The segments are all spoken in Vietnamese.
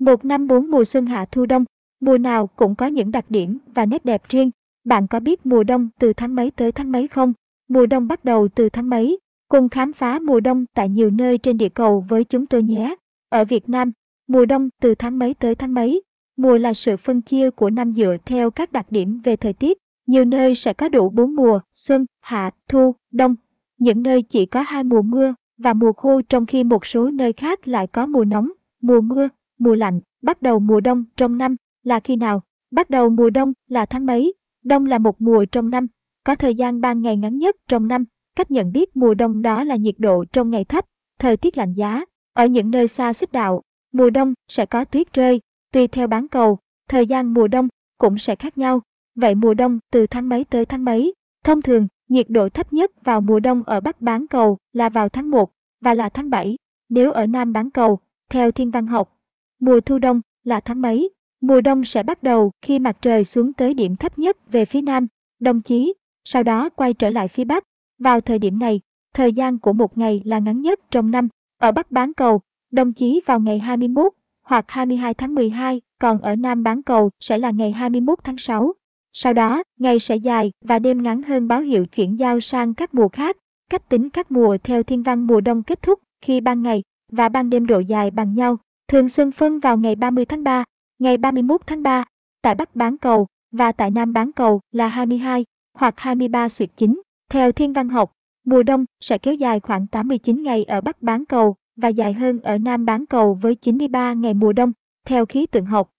Một năm bốn mùa xuân hạ thu đông, mùa nào cũng có những đặc điểm và nét đẹp riêng. Bạn có biết mùa đông từ tháng mấy tới tháng mấy không? Mùa đông bắt đầu từ tháng mấy? Cùng khám phá mùa đông tại nhiều nơi trên địa cầu với chúng tôi nhé. Ở Việt Nam, mùa đông từ tháng mấy tới tháng mấy? Mùa là sự phân chia của năm dựa theo các đặc điểm về thời tiết. Nhiều nơi sẽ có đủ bốn mùa, xuân, hạ, thu, đông. Những nơi chỉ có hai mùa mưa và mùa khô trong khi một số nơi khác lại có mùa nóng, mùa mưa, mùa lạnh. Bắt đầu mùa đông trong năm là khi nào? Bắt đầu mùa đông là tháng mấy? Đông là một mùa trong năm, có thời gian ban ngày ngắn nhất trong năm. Cách nhận biết mùa đông đó là nhiệt độ trong ngày thấp, thời tiết lạnh giá. Ở những nơi xa xích đạo, mùa đông sẽ có tuyết rơi, tùy theo bán cầu, thời gian mùa đông cũng sẽ khác nhau. Vậy mùa đông từ tháng mấy tới tháng mấy? Thông thường, nhiệt độ thấp nhất vào mùa đông ở Bắc bán cầu là vào tháng 1 và là tháng 7. Nếu ở Nam bán cầu, theo thiên văn học, mùa thu đông là tháng mấy? Mùa đông sẽ bắt đầu khi mặt trời xuống tới điểm thấp nhất về phía nam, đồng chí, sau đó quay trở lại phía bắc. Vào thời điểm này, thời gian của một ngày là ngắn nhất trong năm. Ở Bắc bán cầu, đồng chí vào ngày 21 hoặc 22 tháng 12, còn ở Nam bán cầu sẽ là ngày 21 tháng 6. Sau đó, ngày sẽ dài và đêm ngắn hơn báo hiệu chuyển giao sang các mùa khác. Cách tính các mùa theo thiên văn mùa đông kết thúc khi ban ngày và ban đêm độ dài bằng nhau. Thường xuân phân vào ngày 30 tháng 3, ngày 31 tháng 3, tại Bắc bán cầu và tại Nam bán cầu là 22 hoặc 23 xuyệt chính. Theo thiên văn học, mùa đông sẽ kéo dài khoảng 89 ngày ở Bắc bán cầu và dài hơn ở Nam bán cầu với 93 ngày mùa đông. Theo khí tượng học,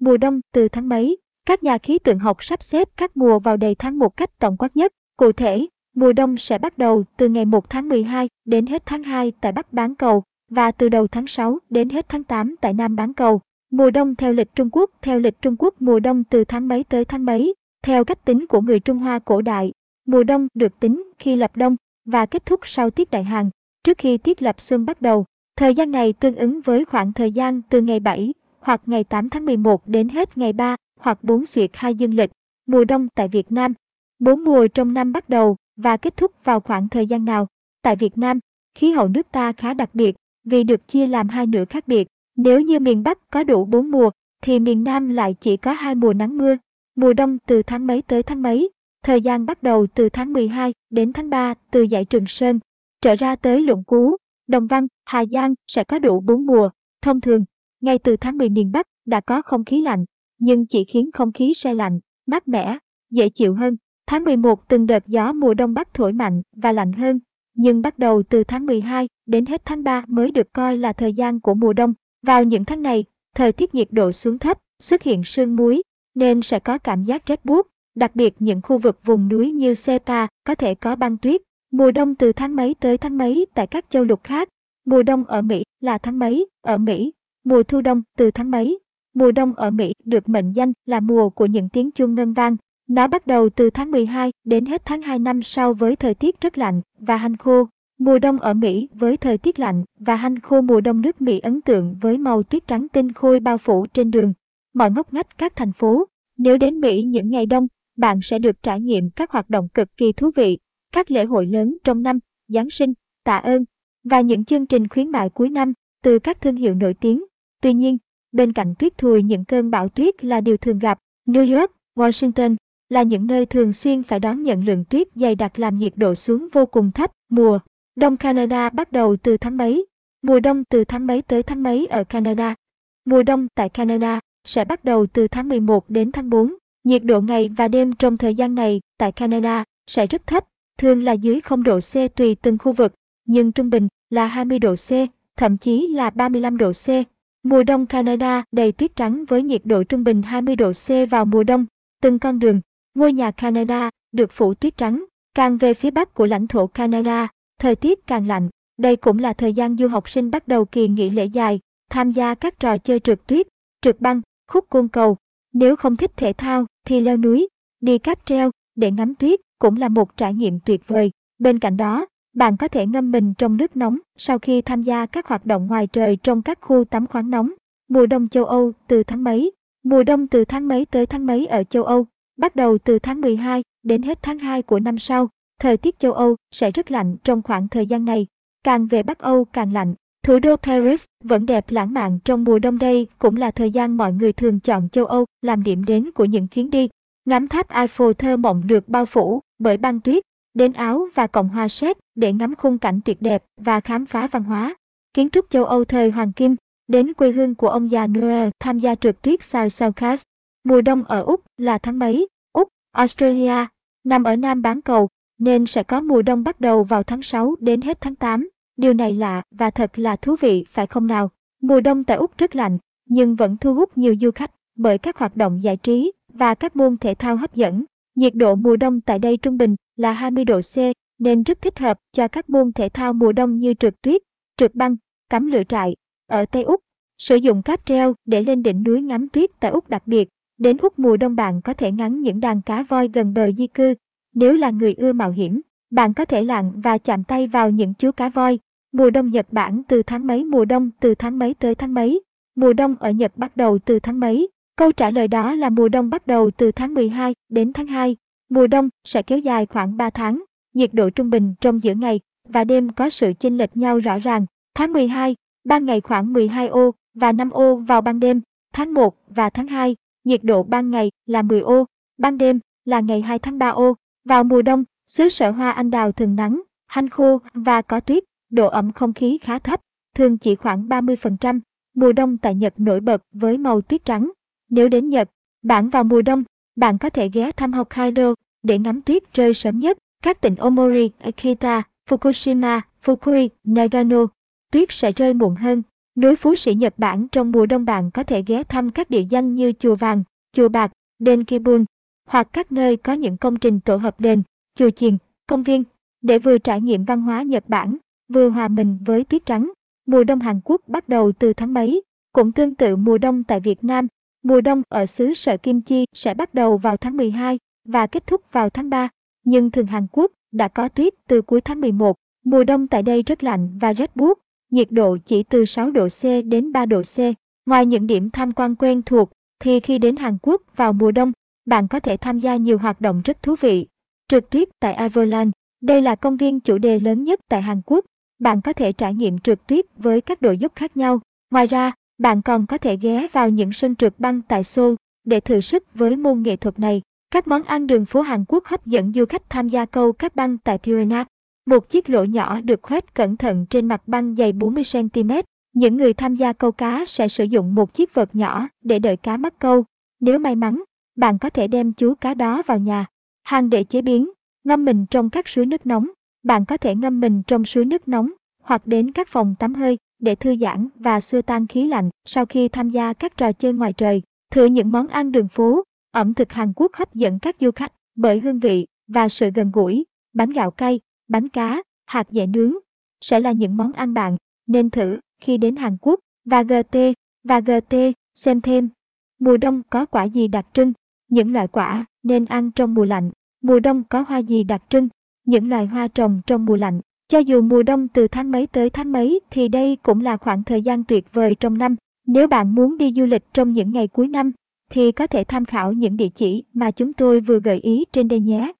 mùa đông từ tháng mấy, các nhà khí tượng học sắp xếp các mùa vào đầy tháng một cách tổng quát nhất. Cụ thể, mùa đông sẽ bắt đầu từ ngày 1 tháng 12 đến hết tháng 2 tại Bắc bán cầu và từ đầu tháng 6 đến hết tháng 8 tại Nam bán cầu. Mùa đông theo lịch Trung Quốc, theo lịch Trung Quốc mùa đông từ tháng mấy tới tháng mấy, theo cách tính của người Trung Hoa cổ đại. Mùa đông được tính khi lập đông và kết thúc sau tiết đại hàng, trước khi tiết lập xuân bắt đầu. Thời gian này tương ứng với khoảng thời gian từ ngày 7 hoặc ngày 8 tháng 11 đến hết ngày 3 hoặc 4 xuyệt hai dương lịch. Mùa đông tại Việt Nam. Bốn mùa trong năm bắt đầu và kết thúc vào khoảng thời gian nào? Tại Việt Nam, khí hậu nước ta khá đặc biệt vì được chia làm hai nửa khác biệt. Nếu như miền Bắc có đủ bốn mùa, thì miền Nam lại chỉ có hai mùa nắng mưa. Mùa đông từ tháng mấy tới tháng mấy, thời gian bắt đầu từ tháng 12 đến tháng 3 từ dãy Trường Sơn, trở ra tới Lũng Cú, Đồng Văn, Hà Giang sẽ có đủ bốn mùa. Thông thường, ngay từ tháng 10 miền Bắc đã có không khí lạnh, nhưng chỉ khiến không khí se lạnh, mát mẻ, dễ chịu hơn. Tháng 11 từng đợt gió mùa đông bắc thổi mạnh và lạnh hơn, nhưng bắt đầu từ tháng 12 đến hết tháng 3 mới được coi là thời gian của mùa đông. Vào những tháng này, thời tiết nhiệt độ xuống thấp, xuất hiện sương muối, nên sẽ có cảm giác rét buốt, đặc biệt những khu vực vùng núi như Sepa có thể có băng tuyết. Mùa đông từ tháng mấy tới tháng mấy tại các châu lục khác. Mùa đông ở Mỹ là tháng mấy ở Mỹ. Mùa thu đông từ tháng mấy. Mùa đông ở Mỹ được mệnh danh là mùa của những tiếng chuông ngân vang. Nó bắt đầu từ tháng 12 đến hết tháng 2 năm sau với thời tiết rất lạnh và hanh khô. Mùa đông ở Mỹ với thời tiết lạnh và hanh khô mùa đông nước Mỹ ấn tượng với màu tuyết trắng tinh khôi bao phủ trên đường, mọi ngóc ngách các thành phố. Nếu đến Mỹ những ngày đông, bạn sẽ được trải nghiệm các hoạt động cực kỳ thú vị, các lễ hội lớn trong năm, Giáng sinh, tạ ơn và những chương trình khuyến mại cuối năm từ các thương hiệu nổi tiếng. Tuy nhiên, bên cạnh tuyết thùi những cơn bão tuyết là điều thường gặp, New York, Washington là những nơi thường xuyên phải đón nhận lượng tuyết dày đặc làm nhiệt độ xuống vô cùng thấp. Mùa Đông Canada bắt đầu từ tháng mấy? Mùa đông từ tháng mấy tới tháng mấy ở Canada? Mùa đông tại Canada sẽ bắt đầu từ tháng 11 đến tháng 4. Nhiệt độ ngày và đêm trong thời gian này tại Canada sẽ rất thấp, thường là dưới 0 độ C tùy từng khu vực, nhưng trung bình là 20 độ C, thậm chí là 35 độ C. Mùa đông Canada đầy tuyết trắng với nhiệt độ trung bình 20 độ C vào mùa đông. Từng con đường, ngôi nhà Canada được phủ tuyết trắng. Càng về phía bắc của lãnh thổ Canada, thời tiết càng lạnh. Đây cũng là thời gian du học sinh bắt đầu kỳ nghỉ lễ dài, tham gia các trò chơi trượt tuyết, trượt băng, khúc côn cầu. Nếu không thích thể thao thì leo núi, đi cáp treo để ngắm tuyết cũng là một trải nghiệm tuyệt vời. Bên cạnh đó, bạn có thể ngâm mình trong nước nóng sau khi tham gia các hoạt động ngoài trời trong các khu tắm khoáng nóng. Mùa đông châu Âu từ tháng mấy? Mùa đông từ tháng mấy tới tháng mấy ở châu Âu? Bắt đầu từ tháng 12 đến hết tháng 2 của năm sau. Thời tiết châu Âu sẽ rất lạnh trong khoảng thời gian này. Càng về Bắc Âu càng lạnh. Thủ đô Paris vẫn đẹp lãng mạn trong mùa đông đây cũng là thời gian mọi người thường chọn châu Âu làm điểm đến của những chuyến đi. Ngắm tháp Eiffel thơ mộng được bao phủ bởi băng tuyết, đến Áo và Cộng hòa Séc để ngắm khung cảnh tuyệt đẹp và khám phá văn hóa. Kiến trúc châu Âu thời Hoàng Kim, đến quê hương của ông già Noel tham gia trượt tuyết South Southcast. Mùa đông ở Úc là tháng mấy? Úc, Australia, nằm ở Nam bán cầu, nên sẽ có mùa đông bắt đầu vào tháng 6 đến hết tháng 8. Điều này lạ và thật là thú vị phải không nào? Mùa đông tại Úc rất lạnh, nhưng vẫn thu hút nhiều du khách bởi các hoạt động giải trí và các môn thể thao hấp dẫn. Nhiệt độ mùa đông tại đây trung bình là 20 độ C, nên rất thích hợp cho các môn thể thao mùa đông như trượt tuyết, trượt băng, cắm lửa trại. Ở Tây Úc, sử dụng cáp treo để lên đỉnh núi ngắm tuyết tại Úc đặc biệt. Đến Úc mùa đông bạn có thể ngắm những đàn cá voi gần bờ di cư. Nếu là người ưa mạo hiểm, bạn có thể lặn và chạm tay vào những chú cá voi. Mùa đông Nhật Bản từ tháng mấy mùa đông từ tháng mấy tới tháng mấy? Mùa đông ở Nhật bắt đầu từ tháng mấy? Câu trả lời đó là mùa đông bắt đầu từ tháng 12 đến tháng 2. Mùa đông sẽ kéo dài khoảng 3 tháng. Nhiệt độ trung bình trong giữa ngày và đêm có sự chênh lệch nhau rõ ràng. Tháng 12, ban ngày khoảng 12 ô và 5 ô vào ban đêm. Tháng 1 và tháng 2, nhiệt độ ban ngày là 10 ô, ban đêm là ngày 2 tháng 3 ô. Vào mùa đông, xứ sở hoa anh đào thường nắng, hanh khô và có tuyết, độ ẩm không khí khá thấp, thường chỉ khoảng 30%. Mùa đông tại Nhật nổi bật với màu tuyết trắng. Nếu đến Nhật, bạn vào mùa đông, bạn có thể ghé thăm Hokkaido để ngắm tuyết rơi sớm nhất. Các tỉnh Omori, Akita, Fukushima, Fukui, Nagano, tuyết sẽ rơi muộn hơn. Núi Phú Sĩ Nhật Bản trong mùa đông bạn có thể ghé thăm các địa danh như Chùa Vàng, Chùa Bạc, Đền Kibun, hoặc các nơi có những công trình tổ hợp đền, chùa chiền, công viên, để vừa trải nghiệm văn hóa Nhật Bản, vừa hòa mình với tuyết trắng. Mùa đông Hàn Quốc bắt đầu từ tháng mấy, cũng tương tự mùa đông tại Việt Nam. Mùa đông ở xứ sở Kim Chi sẽ bắt đầu vào tháng 12 và kết thúc vào tháng 3, nhưng thường Hàn Quốc đã có tuyết từ cuối tháng 11. Mùa đông tại đây rất lạnh và rét buốt, nhiệt độ chỉ từ 6 độ C đến 3 độ C. Ngoài những điểm tham quan quen thuộc, thì khi đến Hàn Quốc vào mùa đông, bạn có thể tham gia nhiều hoạt động rất thú vị. Trượt tuyết tại Everland, đây là công viên chủ đề lớn nhất tại Hàn Quốc. Bạn có thể trải nghiệm trượt tuyết với các độ dốc khác nhau. Ngoài ra, bạn còn có thể ghé vào những sân trượt băng tại Seoul để thử sức với môn nghệ thuật này. Các món ăn đường phố Hàn Quốc hấp dẫn du khách tham gia câu các băng tại Pyongyang. Một chiếc lỗ nhỏ được khoét cẩn thận trên mặt băng dày 40cm. Những người tham gia câu cá sẽ sử dụng một chiếc vợt nhỏ để đợi cá mắc câu. Nếu may mắn, bạn có thể đem chú cá đó vào nhà. Hàng để chế biến, ngâm mình trong các suối nước nóng. Bạn có thể ngâm mình trong suối nước nóng hoặc đến các phòng tắm hơi để thư giãn và xua tan khí lạnh sau khi tham gia các trò chơi ngoài trời. Thử những món ăn đường phố, ẩm thực Hàn Quốc hấp dẫn các du khách bởi hương vị và sự gần gũi, bánh gạo cay, bánh cá, hạt dẻ nướng sẽ là những món ăn bạn nên thử khi đến Hàn Quốc và GT và GT xem thêm. Mùa đông có quả gì đặc trưng? Những loại quả nên ăn trong mùa lạnh. Mùa đông có hoa gì đặc trưng? Những loài hoa trồng trong mùa lạnh. Cho dù mùa đông từ tháng mấy tới tháng mấy thì đây cũng là khoảng thời gian tuyệt vời trong năm. Nếu bạn muốn đi du lịch trong những ngày cuối năm thì có thể tham khảo những địa chỉ mà chúng tôi vừa gợi ý trên đây nhé.